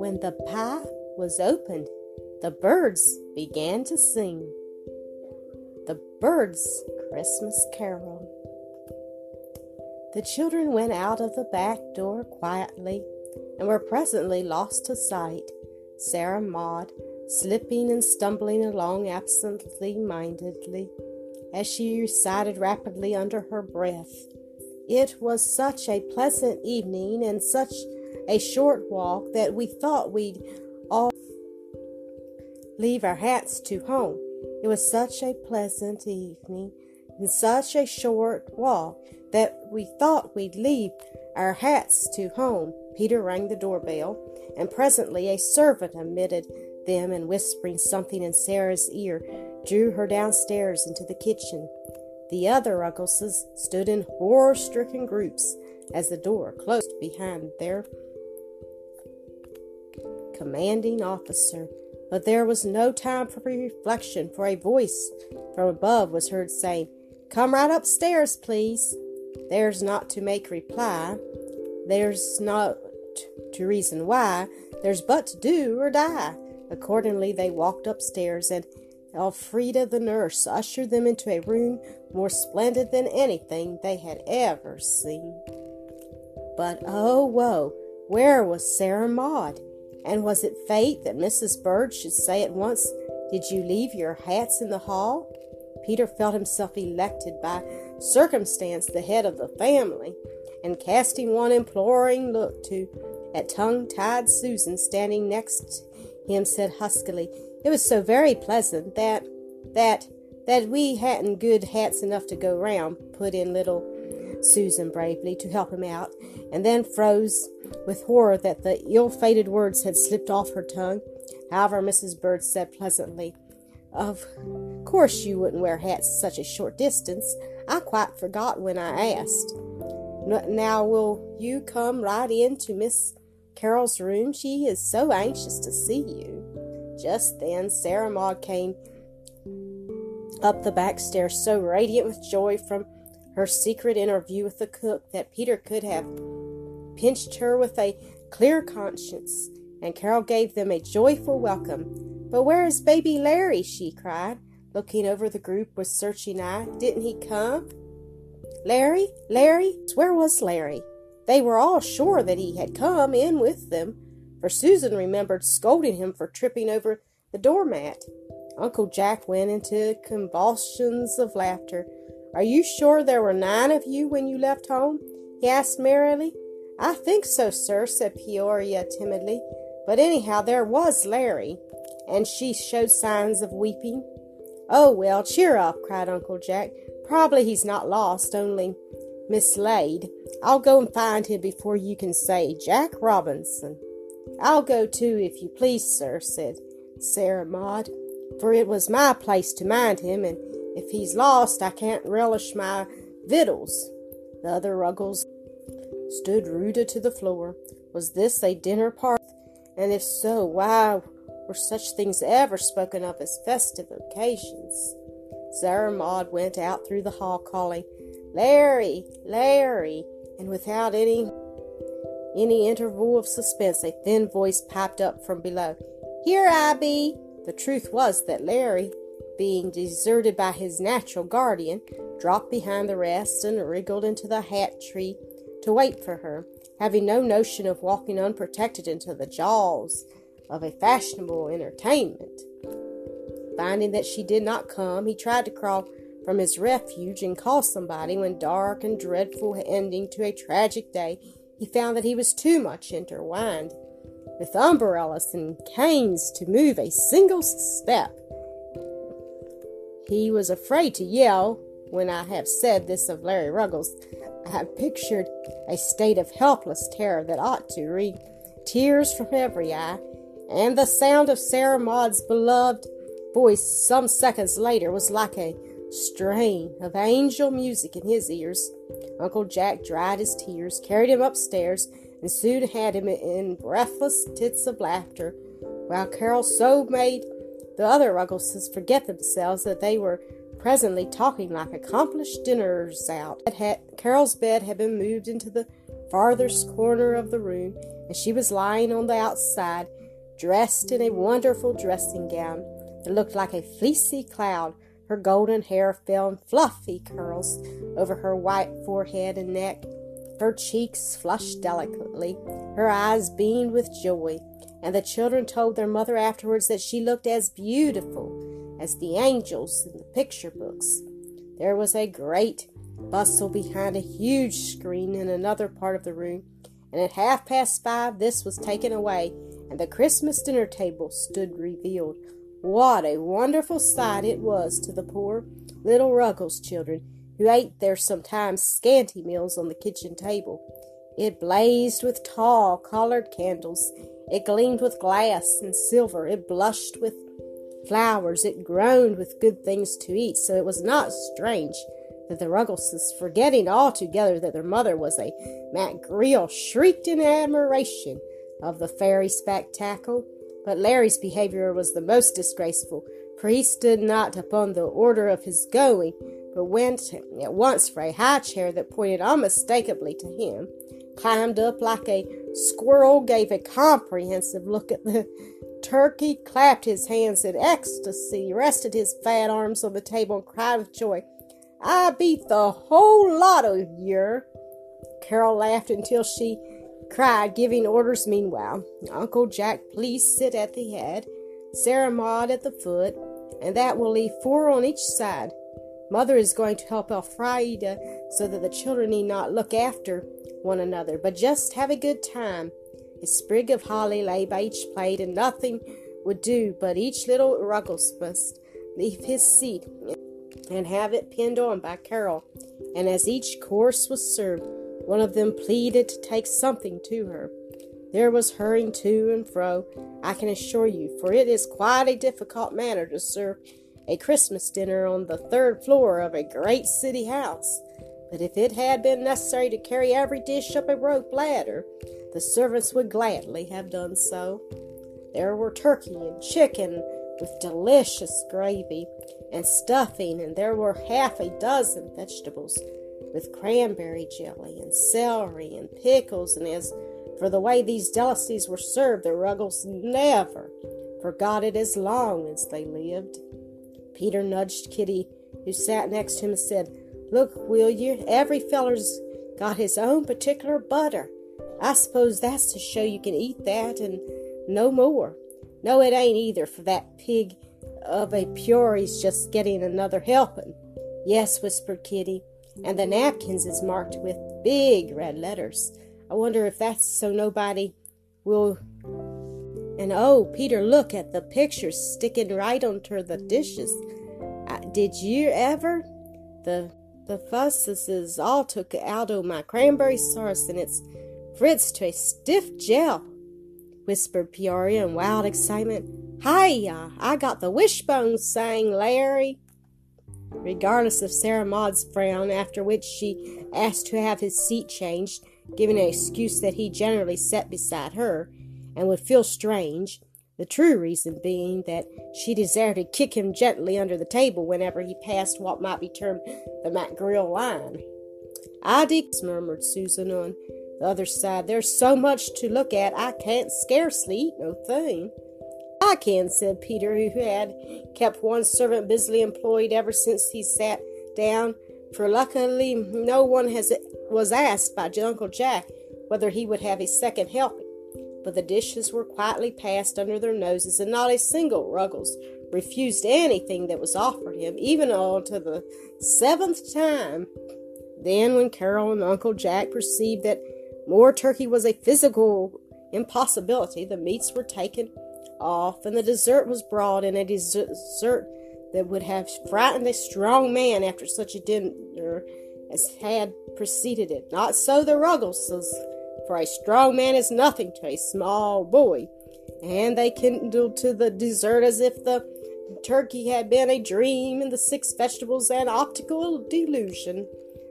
When the pie was opened, the birds began to sing. The Birds' Christmas Carol. The children went out of the back door quietly and were presently lost to sight. Sarah Maud slipping and stumbling along absently mindedly as she recited rapidly under her breath. It was such a pleasant evening and such a short walk that we thought we'd all leave our hats to home. It was such a pleasant evening and such a short walk that we thought we'd leave our hats to home. Peter rang the doorbell, and presently a servant admitted them and whispering something in Sarah's ear, drew her downstairs into the kitchen. The other Ruggleses stood in horror stricken groups as the door closed behind their commanding officer. But there was no time for reflection, for a voice from above was heard saying, Come right upstairs, please. There's not to make reply. There's not to reason why. There's but to do or die. Accordingly, they walked upstairs, and Elfrida the nurse ushered them into a room more splendid than anything they had ever seen. But oh woe, where was Sarah Maud? And was it fate that Mrs. Bird should say at once, Did you leave your hats in the hall? Peter felt himself elected by circumstance the head of the family, and casting one imploring look to at tongue-tied Susan standing next him, said huskily, "It was so very pleasant that that that we hadn't good hats enough to go round." Put in little Susan bravely to help him out, and then froze with horror that the ill-fated words had slipped off her tongue. However, Mrs. Bird said pleasantly, "Of course you wouldn't wear hats such a short distance. I quite forgot when I asked. Now will you come right in to Miss Carol's room. She is so anxious to see you. Just then, Sarah Maud came up the back stairs, so radiant with joy from her secret interview with the cook that Peter could have pinched her with a clear conscience, and Carol gave them a joyful welcome. But where is baby Larry? she cried, looking over the group with searching eye. Didn't he come? Larry? Larry? Where was Larry? They were all sure that he had come in with them, for Susan remembered scolding him for tripping over the doormat. Uncle Jack went into convulsions of laughter. Are you sure there were nine of you when you left home? he asked merrily. I think so, sir, said Peoria timidly. But anyhow, there was Larry, and she showed signs of weeping. Oh, well, cheer up, cried Uncle Jack. Probably he's not lost, only mislaid. I'll go and find him before you can say Jack Robinson. I'll go too, if you please, sir, said Sarah Maud, for it was my place to mind him, and if he's lost, I can't relish my victuals. The other Ruggles stood rooted to the floor. Was this a dinner party? And if so, why were such things ever spoken of as festive occasions? Sarah Maud went out through the hall, calling, Larry, Larry, and without any any interval of suspense, a thin voice piped up from below. Here be. The truth was that Larry, being deserted by his natural guardian, dropped behind the rest and wriggled into the hat tree to wait for her, having no notion of walking unprotected into the jaws of a fashionable entertainment. Finding that she did not come, he tried to crawl from his refuge and call somebody when dark and dreadful ending to a tragic day he found that he was too much intertwined with umbrellas and canes to move a single step. He was afraid to yell. When I have said this of Larry Ruggles, I have pictured a state of helpless terror that ought to wring tears from every eye, and the sound of Sarah Maud's beloved voice some seconds later was like a strain of angel music in his ears. Uncle Jack dried his tears, carried him upstairs, and soon had him in breathless fits of laughter, while Carol so made the other Ruggleses forget themselves that they were presently talking like accomplished dinners out. Carol's bed had been moved into the farthest corner of the room, and she was lying on the outside, dressed in a wonderful dressing gown that looked like a fleecy cloud. Her golden hair fell in fluffy curls over her white forehead and neck. Her cheeks flushed delicately. Her eyes beamed with joy, and the children told their mother afterwards that she looked as beautiful as the angels in the picture books. There was a great bustle behind a huge screen in another part of the room, and at half past five this was taken away, and the Christmas dinner table stood revealed. What a wonderful sight it was to the poor little Ruggles children, who ate their sometimes scanty meals on the kitchen table. It blazed with tall colored candles, it gleamed with glass and silver, it blushed with flowers, it groaned with good things to eat, so it was not strange that the Ruggleses, forgetting altogether that their mother was a McGrill, shrieked in admiration of the fairy spectacle. But Larry's behavior was the most disgraceful, for he stood not upon the order of his going, but went at once for a high chair that pointed unmistakably to him, climbed up like a squirrel, gave a comprehensive look at the turkey, clapped his hands in ecstasy, rested his fat arms on the table, and cried with joy, I beat the whole lot of yer. Carol laughed until she cried, giving orders meanwhile. Uncle Jack, please sit at the head, Sarah Maud at the foot, and that will leave four on each side. Mother is going to help Elfrida so that the children need not look after one another, but just have a good time. A sprig of holly lay by each plate, and nothing would do but each little Ruggles must leave his seat and have it pinned on by Carol, and as each course was served, one of them pleaded to take something to her. There was hurrying to and fro, I can assure you, for it is quite a difficult matter to serve a Christmas dinner on the third floor of a great city house. But if it had been necessary to carry every dish up a rope ladder, the servants would gladly have done so. There were turkey and chicken with delicious gravy and stuffing, and there were half a dozen vegetables with cranberry jelly and celery and pickles. And as for the way these delicacies were served, the Ruggles never forgot it as long as they lived. Peter nudged Kitty, who sat next to him, and said, Look, will you? Every feller's got his own particular butter. I suppose that's to show you can eat that and no more. No, it ain't either, for that pig of a Peory's just getting another helping. Yes, whispered Kitty, and the napkins is marked with big red letters. I wonder if that's so nobody will. And oh, Peter, look at the pictures sticking right onto the dishes. Did you ever? The the fusses all took out of my cranberry sauce, and it's fritz to a stiff gel whispered Peoria in wild excitement. Hiya! I got the wishbone, sang Larry. Regardless of Sarah Maud's frown, after which she asked to have his seat changed, giving an excuse that he generally sat beside her, and would feel strange, the true reason being that she desired to kick him gently under the table whenever he passed what might be termed the McGrill line. I declare, murmured Susan on the other side, there's so much to look at, I can't scarcely eat no thing. I can, said Peter, who had kept one servant busily employed ever since he sat down, for luckily no one has was asked by Uncle Jack whether he would have a second helping. But the dishes were quietly passed under their noses, and not a single Ruggles refused anything that was offered him, even on to the seventh time. Then, when Carol and Uncle Jack perceived that more turkey was a physical impossibility. The meats were taken off, and the dessert was brought in a dessert that would have frightened a strong man after such a dinner as had preceded it. Not so the Ruggleses, for a strong man is nothing to a small boy, and they kindled to the dessert as if the turkey had been a dream and the six vegetables an optical delusion.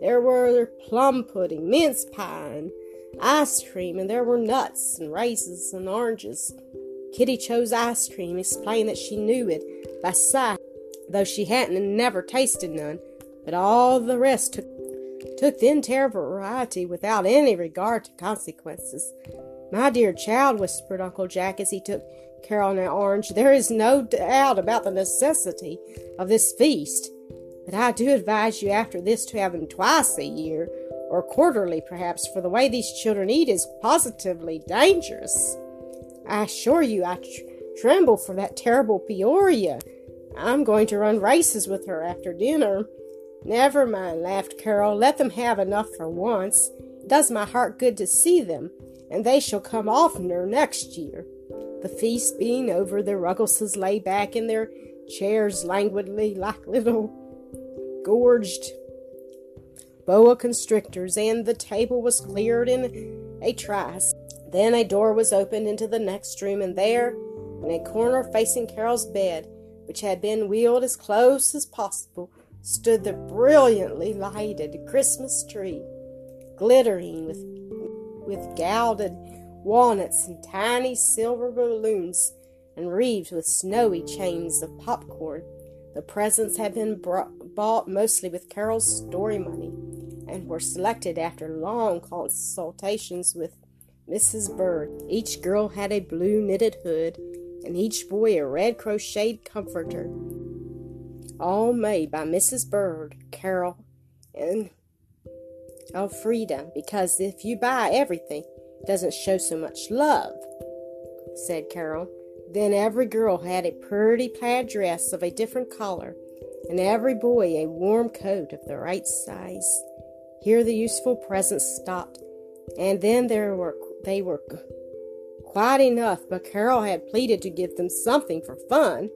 There were plum pudding, mince pie, and ice cream, and there were nuts and raisins and oranges. Kitty chose ice cream, explained that she knew it by sight, though she hadn't never tasted none, but all the rest took took the entire variety without any regard to consequences. My dear child, whispered Uncle Jack as he took Carol an orange, there is no doubt about the necessity of this feast. But I do advise you after this to have them twice a year, or quarterly perhaps, for the way these children eat is positively dangerous. I assure you, I tr- tremble for that terrible Peoria. I'm going to run races with her after dinner. Never mind, laughed Carol. Let them have enough for once. Does my heart good to see them, and they shall come oftener next year. The feast being over, the Ruggleses lay back in their chairs languidly like little gorged boa constrictors, and the table was cleared in a trice. Then a door was opened into the next room, and there, in a corner facing Carol's bed, which had been wheeled as close as possible, stood the brilliantly lighted Christmas tree, glittering with, with gilded walnuts and tiny silver balloons, and wreathed with snowy chains of popcorn. The presents had been brought, bought mostly with Carol's story money, and were selected after long consultations with Mrs. Bird. Each girl had a blue knitted hood, and each boy a red crocheted comforter all made by Mrs. Bird, Carol, and Elfrida, because if you buy everything, it doesn't show so much love, said Carol. Then every girl had a pretty plaid dress of a different color, and every boy a warm coat of the right size. Here the useful presents stopped, and then there were they were quite enough, but Carol had pleaded to give them something for fun.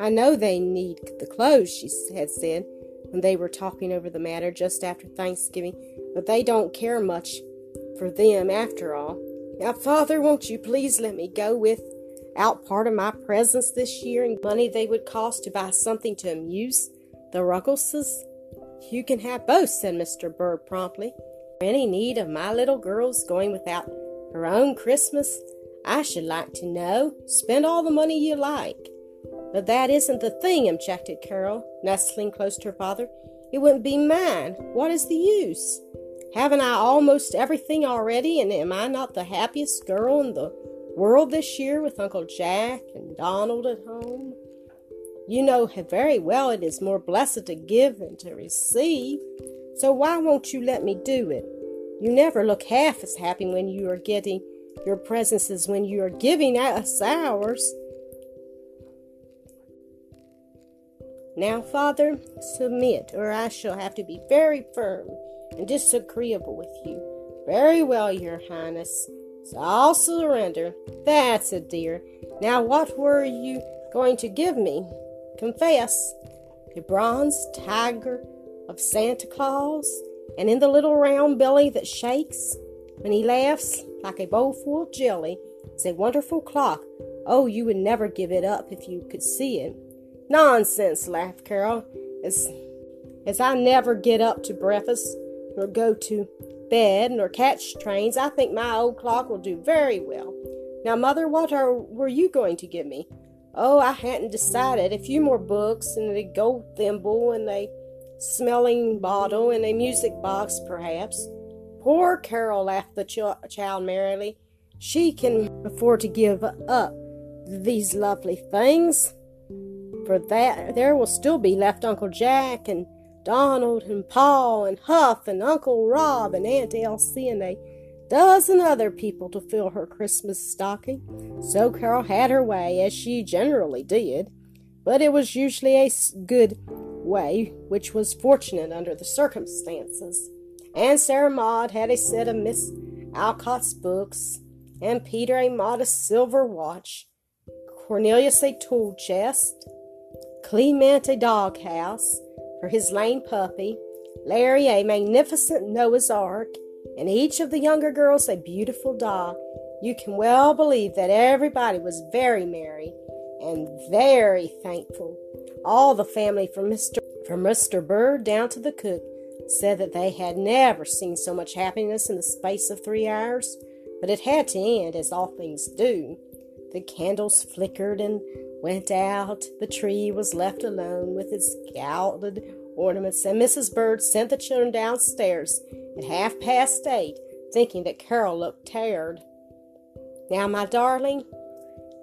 I know they need the clothes, she had said when they were talking over the matter just after Thanksgiving, but they don't care much for them after all. Now, Father, won't you please let me go with out part of my presents this year and money they would cost to buy something to amuse the Ruggleses? You can have both, said Mr. Bird promptly. Any need of my little girl's going without her own Christmas? I should like to know. Spend all the money you like. But that isn't the thing, objected Carol, nestling close to her father. It wouldn't be mine. What is the use? Haven't I almost everything already, and am I not the happiest girl in the world this year with Uncle Jack and Donald at home? You know very well it is more blessed to give than to receive. So why won't you let me do it? You never look half as happy when you are getting your presents as when you are giving us ours. Now, Father, submit, or I shall have to be very firm and disagreeable with you. Very well, Your Highness. So I'll surrender. That's it, dear. Now, what were you going to give me? Confess. The bronze tiger of Santa Claus, and in the little round belly that shakes when he laughs like a bowl full of jelly is a wonderful clock. Oh, you would never give it up if you could see it. Nonsense, laughed Carol, as, as I never get up to breakfast, nor go to bed, nor catch trains. I think my old clock will do very well. Now, Mother, what are, were you going to give me? Oh, I hadn't decided. A few more books, and a gold thimble, and a smelling bottle, and a music box, perhaps. Poor Carol, laughed the ch- child merrily. She can afford to give up these lovely things for that there will still be left Uncle Jack and Donald and Paul and Hugh and Uncle Rob and Aunt Elsie and a dozen other people to fill her Christmas stocking. So Carol had her way, as she generally did, but it was usually a good way, which was fortunate under the circumstances. And Sarah Maud had a set of Miss Alcott's books, and Peter a modest silver watch, Cornelius a tool chest, Clement a doghouse for his lame puppy, Larry a magnificent Noah's Ark, and each of the younger girls a beautiful dog. You can well believe that everybody was very merry and very thankful. All the family from Mr. from Mr. Bird down to the cook said that they had never seen so much happiness in the space of three hours, but it had to end as all things do. The candles flickered and went out. The tree was left alone with its gilded ornaments, and Mrs. Bird sent the children downstairs at half past eight, thinking that Carol looked tired. Now, my darling,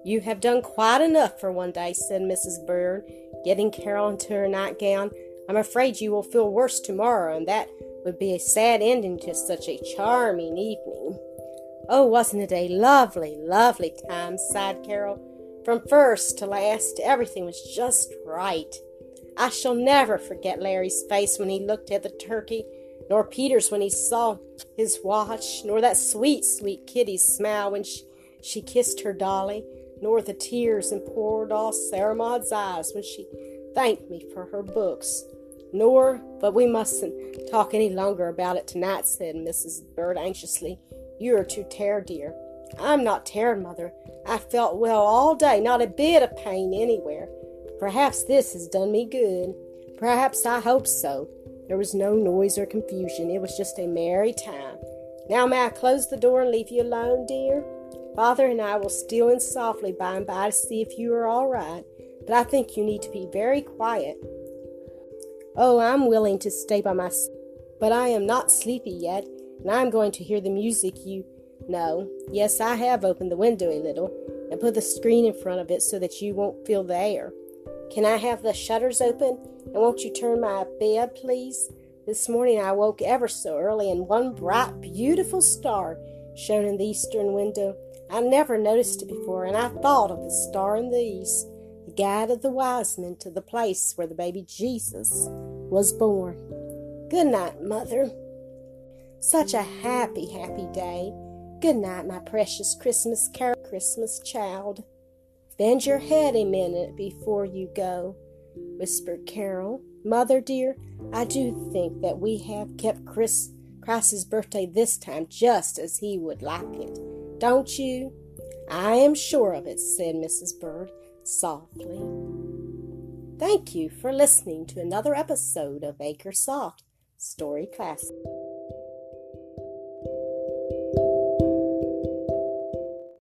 you have done quite enough for one day, said Mrs. Bird, getting Carol into her nightgown. I'm afraid you will feel worse tomorrow, and that would be a sad ending to such a charming evening. Oh, wasn't it a lovely, lovely time? sighed Carol. From first to last, everything was just right. I shall never forget Larry's face when he looked at the turkey, nor Peter's when he saw his watch, nor that sweet, sweet Kitty's smile when she, she kissed her dolly, nor the tears in poor doll Sarah Maud's eyes when she thanked me for her books. Nor, but we mustn't talk any longer about it tonight, said Mrs. Bird anxiously. You are too tired, dear. I'm not tired, Mother. I felt well all day, not a bit of pain anywhere. Perhaps this has done me good. Perhaps I hope so. There was no noise or confusion. It was just a merry time. Now, may I close the door and leave you alone, dear? Father and I will steal in softly by and by to see if you are all right, but I think you need to be very quiet. Oh, I'm willing to stay by myself, but I am not sleepy yet, and I am going to hear the music you know. Yes, I have opened the window a little and put the screen in front of it so that you won't feel the air. Can I have the shutters open? And won't you turn my bed, please? This morning I woke ever so early, and one bright, beautiful star shone in the eastern window. I never noticed it before, and I thought of the star in the east the guide of the wise men to the place where the baby Jesus was born. Good night, Mother. Such a happy, happy day. Good night, my precious Christmas carol, Christmas child. Bend your head a minute before you go, whispered Carol. Mother dear, I do think that we have kept Chris Christ's birthday this time just as he would like it. Don't you? I am sure of it, said Mrs. Bird softly. Thank you for listening to another episode of AcreSoft Story Classic.